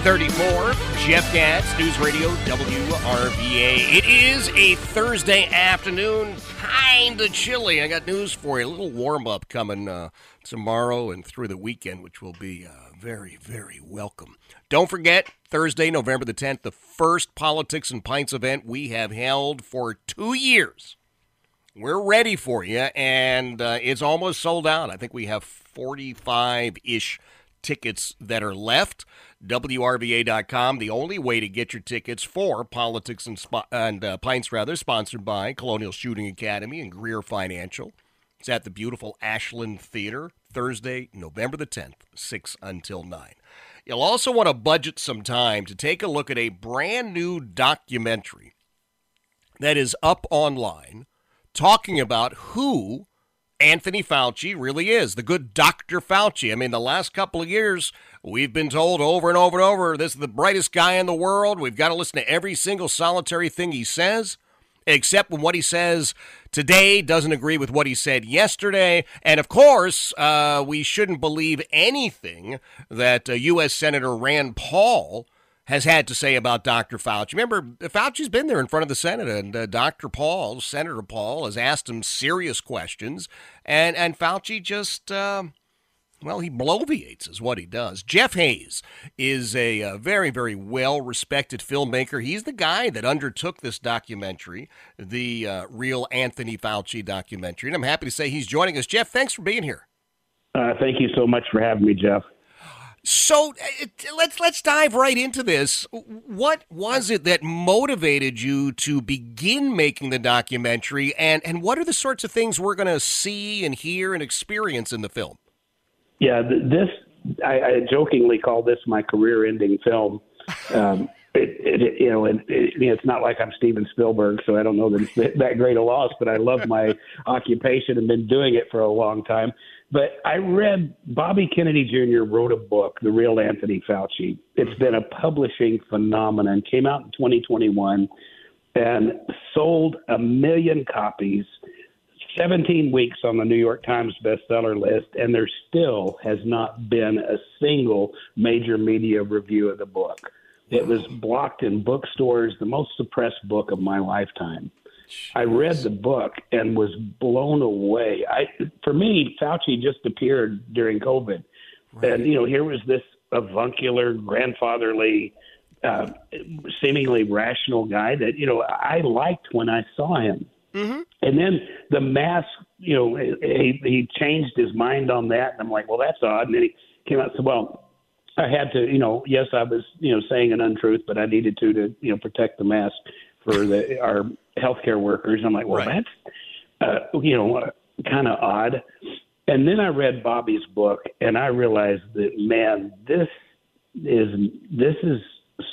334, Jeff Katz, News Radio, WRVA. It is a Thursday afternoon, kind of chilly. I got news for you. A little warm up coming uh, tomorrow and through the weekend, which will be uh, very, very welcome. Don't forget, Thursday, November the 10th, the first Politics and Pints event we have held for two years. We're ready for you, and uh, it's almost sold out. I think we have 45 ish tickets that are left. WRVA.com, the only way to get your tickets for Politics and, Sp- and uh, Pints, rather, sponsored by Colonial Shooting Academy and Greer Financial. It's at the beautiful Ashland Theater, Thursday, November the 10th, 6 until 9. You'll also want to budget some time to take a look at a brand new documentary that is up online talking about who Anthony Fauci really is, the good Dr. Fauci. I mean, the last couple of years, we've been told over and over and over this is the brightest guy in the world. We've got to listen to every single solitary thing he says, except when what he says today doesn't agree with what he said yesterday. And of course, uh, we shouldn't believe anything that uh, U.S. Senator Rand Paul has had to say about Dr. Fauci. Remember, Fauci's been there in front of the Senate, and uh, Dr. Paul, Senator Paul, has asked him serious questions, and and Fauci just. Uh, well, he bloviates, is what he does. Jeff Hayes is a, a very, very well respected filmmaker. He's the guy that undertook this documentary, the uh, real Anthony Fauci documentary. And I'm happy to say he's joining us. Jeff, thanks for being here. Uh, thank you so much for having me, Jeff. So let's let's dive right into this. What was it that motivated you to begin making the documentary, and and what are the sorts of things we're going to see and hear and experience in the film? Yeah, this I, I jokingly call this my career-ending film. Um, it, it, you know, it, it, it's not like I'm Steven Spielberg, so I don't know that it's that great a loss. But I love my occupation and been doing it for a long time. But I read Bobby Kennedy Jr. wrote a book, The Real Anthony Fauci. It's been a publishing phenomenon. Came out in 2021 and sold a million copies. 17 weeks on the New York Times bestseller list, and there still has not been a single major media review of the book. It was blocked in bookstores, the most suppressed book of my lifetime. I read the book and was blown away. I, for me, Fauci just appeared during COVID, right. and you know, here was this avuncular, grandfatherly, uh, seemingly rational guy that you know I liked when I saw him. Mm-hmm. And then the mask, you know, he, he changed his mind on that, and I'm like, well, that's odd. And then he came out and said, well. I had to, you know, yes, I was, you know, saying an untruth, but I needed to to, you know, protect the mask for the our healthcare workers. I'm like, well, right. that's uh, you know kind of odd. And then I read Bobby's book, and I realized that man, this is this is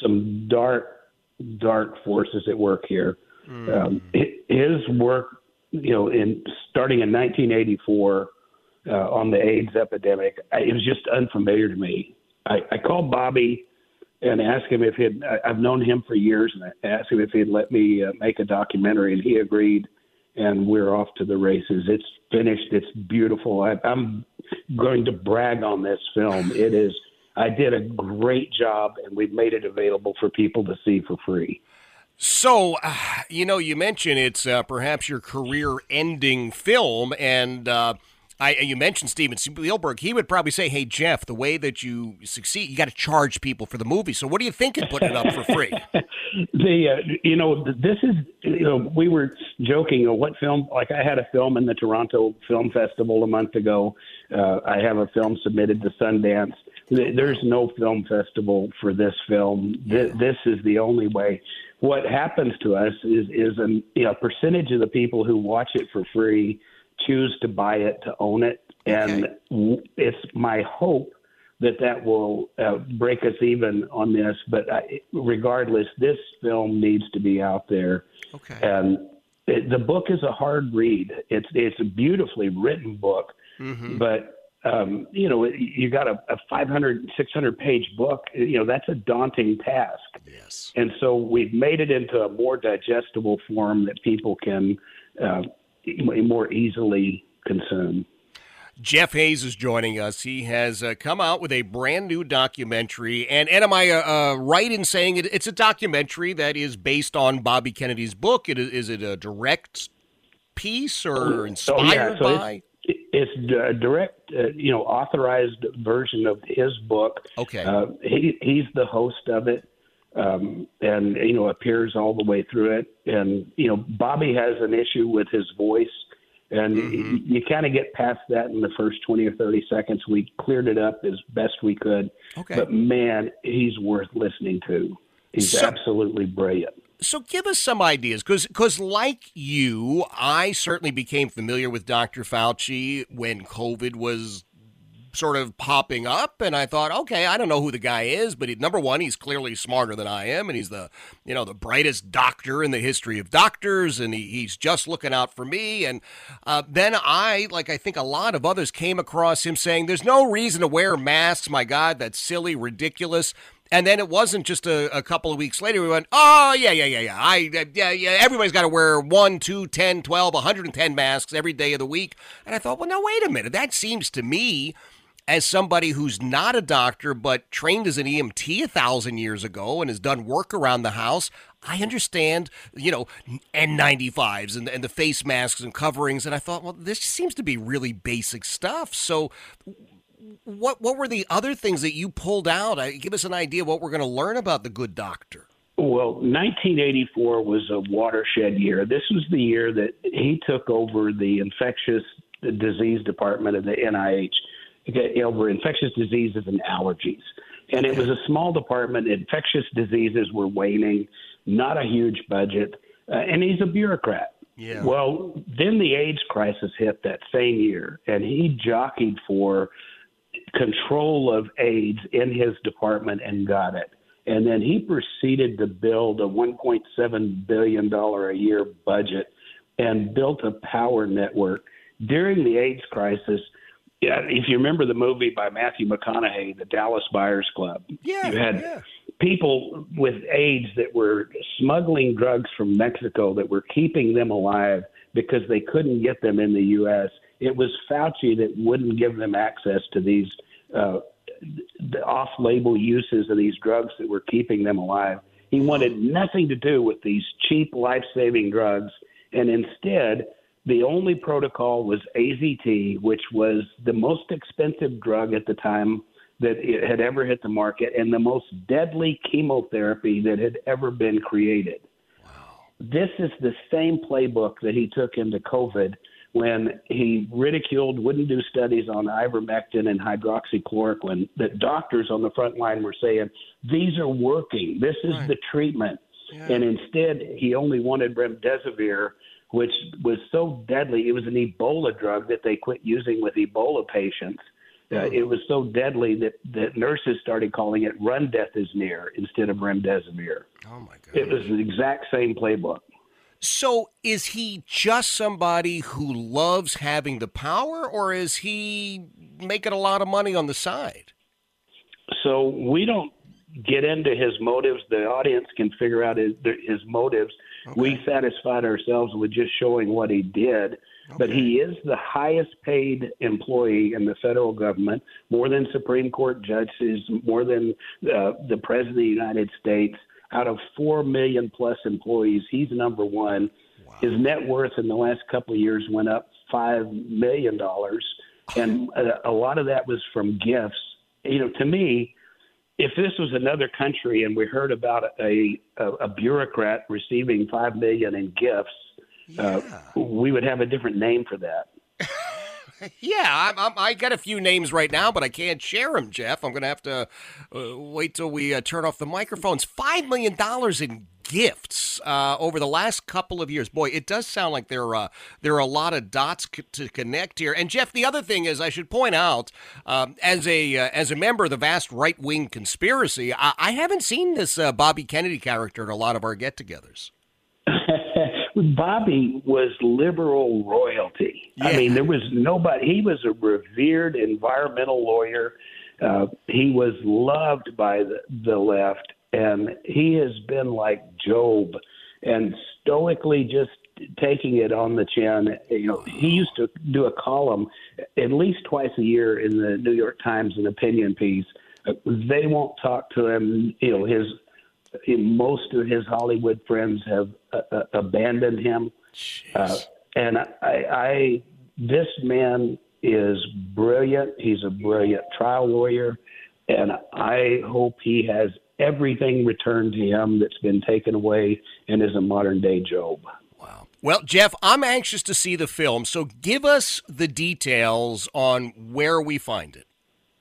some dark, dark forces at work here. Mm. Um, his work, you know, in starting in 1984 uh, on the AIDS epidemic, I, it was just unfamiliar to me. I, I called Bobby and asked him if he'd. I've known him for years, and I asked him if he'd let me uh, make a documentary, and he agreed. And we're off to the races. It's finished. It's beautiful. I, I'm going to brag on this film. It is. I did a great job, and we've made it available for people to see for free. So, uh, you know, you mentioned it's uh, perhaps your career-ending film, and uh, I, you mentioned Steven Spielberg. He would probably say, "Hey Jeff, the way that you succeed, you got to charge people for the movie. So what do you think of putting it up for free?" the uh, you know this is you know we were joking. You know, what film? Like I had a film in the Toronto Film Festival a month ago. Uh, I have a film submitted to Sundance. There's no film festival for this film. This, this is the only way. What happens to us is is a you know, percentage of the people who watch it for free choose to buy it to own it, and okay. it's my hope that that will uh, break us even on this. But I, regardless, this film needs to be out there. Okay. And it, the book is a hard read. It's it's a beautifully written book, mm-hmm. but um, you know you got a, a 500 600 page book. You know that's a daunting task. Yes. And so we've made it into a more digestible form that people can uh, more easily consume. Jeff Hayes is joining us. He has uh, come out with a brand new documentary. And, and am I uh, uh, right in saying it, it's a documentary that is based on Bobby Kennedy's book? It, is it a direct piece or inspired oh, yeah. so by? It's, it's a direct, uh, you know, authorized version of his book. Okay. Uh, he, he's the host of it. Um, and you know appears all the way through it. And you know Bobby has an issue with his voice, and mm-hmm. you, you kind of get past that in the first 20 or 30 seconds. We cleared it up as best we could. Okay. But man, he's worth listening to. He's so, absolutely brilliant. So give us some ideas, because because like you, I certainly became familiar with Dr. Fauci when COVID was sort of popping up, and I thought, okay, I don't know who the guy is, but he, number one, he's clearly smarter than I am, and he's the you know the brightest doctor in the history of doctors, and he, he's just looking out for me. And uh, then I, like I think a lot of others, came across him saying, "There's no reason to wear masks. My God, that's silly, ridiculous." And then it wasn't just a, a, couple of weeks later. We went, oh, yeah, yeah, yeah, yeah. I, yeah, yeah. Everybody's got to wear 1, 2, 10, 12, 110 masks every day of the week. And I thought, well, now, wait a minute. That seems to me as somebody who's not a doctor but trained as an EMT a thousand years ago and has done work around the house, I understand, you know, N95s and, and the face masks and coverings. And I thought, well, this seems to be really basic stuff. So, what what were the other things that you pulled out? Give us an idea what we're going to learn about the good doctor. Well, 1984 was a watershed year. This was the year that he took over the infectious disease department of the NIH over infectious diseases and allergies. And it was a small department. Infectious diseases were waning, not a huge budget, uh, and he's a bureaucrat. Yeah. Well, then the AIDS crisis hit that same year, and he jockeyed for control of AIDS in his department and got it. And then he proceeded to build a $1.7 billion a year budget and built a power network. During the AIDS crisis, yeah, if you remember the movie by Matthew McConaughey, The Dallas Buyers Club, yeah, you had yeah. people with AIDS that were smuggling drugs from Mexico that were keeping them alive because they couldn't get them in the U.S. It was Fauci that wouldn't give them access to these uh, the off-label uses of these drugs that were keeping them alive. He wanted nothing to do with these cheap life-saving drugs, and instead the only protocol was AZT, which was the most expensive drug at the time that it had ever hit the market and the most deadly chemotherapy that had ever been created. Wow. This is the same playbook that he took into COVID when he ridiculed, wouldn't do studies on ivermectin and hydroxychloroquine, that doctors on the front line were saying, these are working. This is right. the treatment. Yeah. And instead, he only wanted remdesivir which was so deadly. It was an Ebola drug that they quit using with Ebola patients. Uh, it was so deadly that, that nurses started calling it "run death is near" instead of remdesivir. Oh my god! It was the exact same playbook. So, is he just somebody who loves having the power, or is he making a lot of money on the side? So we don't get into his motives. The audience can figure out his, his motives. Okay. We satisfied ourselves with just showing what he did. Okay. But he is the highest paid employee in the federal government, more than Supreme Court judges, more than uh, the President of the United States. Out of 4 million plus employees, he's number one. Wow. His net worth in the last couple of years went up $5 million and a, a lot of that was from gifts. You know, to me, if this was another country and we heard about a a, a bureaucrat receiving five million in gifts, uh, we would have a different name for that. Yeah, I'm, I'm, I got a few names right now, but I can't share them, Jeff. I'm going to have to uh, wait till we uh, turn off the microphones. Five million dollars in gifts uh, over the last couple of years. Boy, it does sound like there uh, there are a lot of dots c- to connect here. And Jeff, the other thing is, I should point out, um, as a uh, as a member of the vast right wing conspiracy, I-, I haven't seen this uh, Bobby Kennedy character at a lot of our get-togethers. Bobby was liberal royalty. Yeah. I mean, there was nobody. He was a revered environmental lawyer. Uh, he was loved by the, the left, and he has been like Job and stoically just taking it on the chin. You know, he used to do a column at least twice a year in the New York Times, an opinion piece. They won't talk to him. You know, his most of his Hollywood friends have uh, uh, abandoned him. Uh, and I, I, this man is brilliant. He's a brilliant trial lawyer, and I hope he has everything returned to him that's been taken away and is a modern day Job. Wow. Well, Jeff, I'm anxious to see the film, so give us the details on where we find it.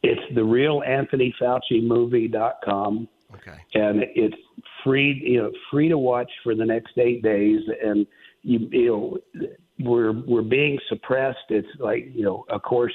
It's the real Anthony Fauci movie.com. Okay. And it's free, you know, free to watch for the next eight days. And you, you know, we're we're being suppressed. It's like, you know, of course,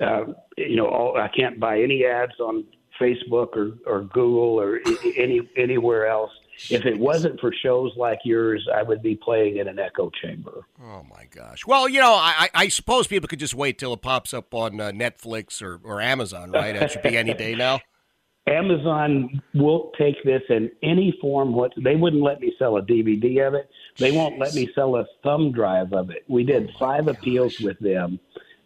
uh, you know, all, I can't buy any ads on Facebook or or Google or any anywhere else. If it wasn't for shows like yours, I would be playing in an echo chamber. Oh my gosh. Well, you know, I, I I suppose people could just wait till it pops up on uh, Netflix or, or Amazon, right? That should be any day now. Amazon will take this in any form. What they wouldn't let me sell a DVD of it. They won't let me sell a thumb drive of it. We did five appeals with them.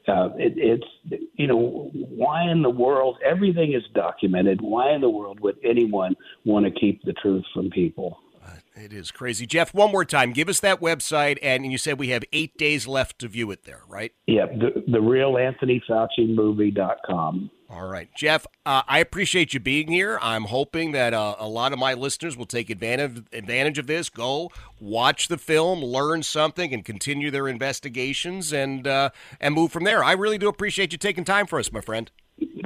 Uh, it, it's you know why in the world everything is documented. Why in the world would anyone want to keep the truth from people? It is crazy. Jeff, one more time, give us that website, and you said we have eight days left to view it there, right? Yeah, the, the real Anthony Fauci movie.com. All right. Jeff, uh, I appreciate you being here. I'm hoping that uh, a lot of my listeners will take advantage, advantage of this, go watch the film, learn something, and continue their investigations and, uh, and move from there. I really do appreciate you taking time for us, my friend.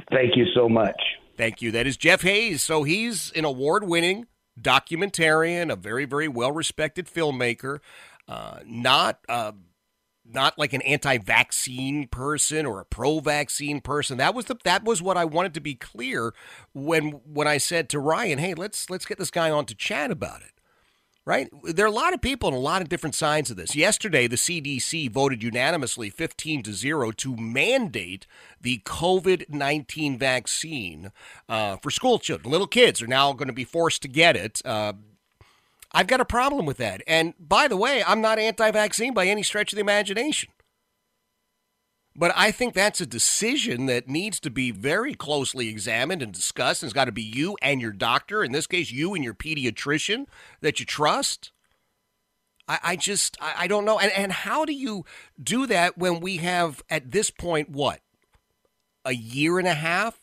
Thank you so much. Thank you. That is Jeff Hayes. So he's an award winning documentarian, a very, very well respected filmmaker, uh, not. Uh, not like an anti-vaccine person or a pro-vaccine person. That was the that was what I wanted to be clear when when I said to Ryan, "Hey, let's let's get this guy on to chat about it." Right? There are a lot of people on a lot of different sides of this. Yesterday, the CDC voted unanimously 15 to 0 to mandate the COVID 19 vaccine uh, for school children. Little kids are now going to be forced to get it. Uh, I've got a problem with that. And by the way, I'm not anti vaccine by any stretch of the imagination. But I think that's a decision that needs to be very closely examined and discussed. And it's got to be you and your doctor, in this case, you and your pediatrician that you trust. I, I just, I, I don't know. And, and how do you do that when we have, at this point, what? A year and a half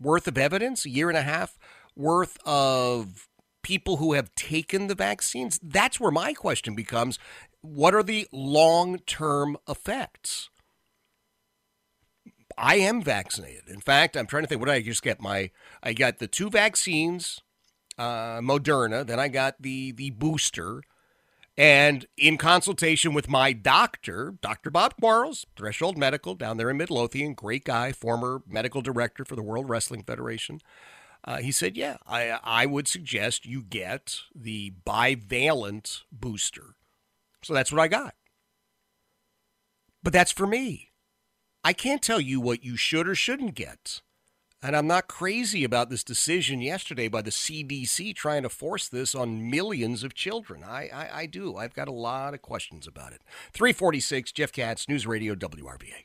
worth of evidence? A year and a half worth of people who have taken the vaccines? That's where my question becomes what are the long term effects? I am vaccinated. In fact, I'm trying to think. What did I just get? My I got the two vaccines, uh, Moderna. Then I got the the booster, and in consultation with my doctor, Dr. Bob Quarles, Threshold Medical down there in Midlothian, great guy, former medical director for the World Wrestling Federation. Uh, he said, "Yeah, I I would suggest you get the bivalent booster." So that's what I got. But that's for me. I can't tell you what you should or shouldn't get. And I'm not crazy about this decision yesterday by the CDC trying to force this on millions of children. I, I, I do. I've got a lot of questions about it. 346, Jeff Katz, News Radio, WRVA.